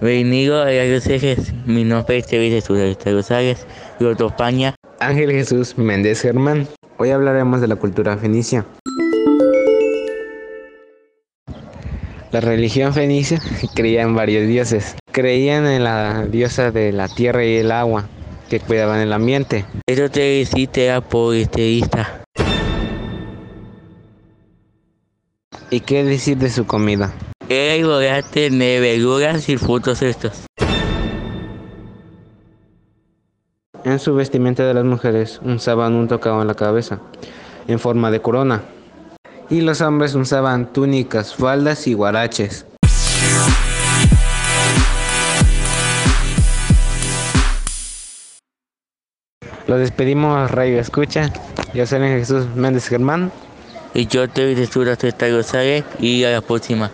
Venido a los ejes, mi nombre es Teresa de Rosales, Roto España. Ángel Jesús Méndez Germán. Hoy hablaremos de la cultura fenicia. La religión fenicia creía en varios dioses. Creían en la diosa de la tierra y el agua, que cuidaban el ambiente. Eso te deciste a polisterista. ¿Y qué decir de su comida? Era ignorante de verduras y frutos estos. En su vestimenta de las mujeres usaban un tocado en la cabeza, en forma de corona. Y los hombres usaban túnicas, faldas y guaraches. Lo despedimos, Radio Escucha. Yo soy Jesús Méndez Germán. Y yo te de Rosales y a la próxima.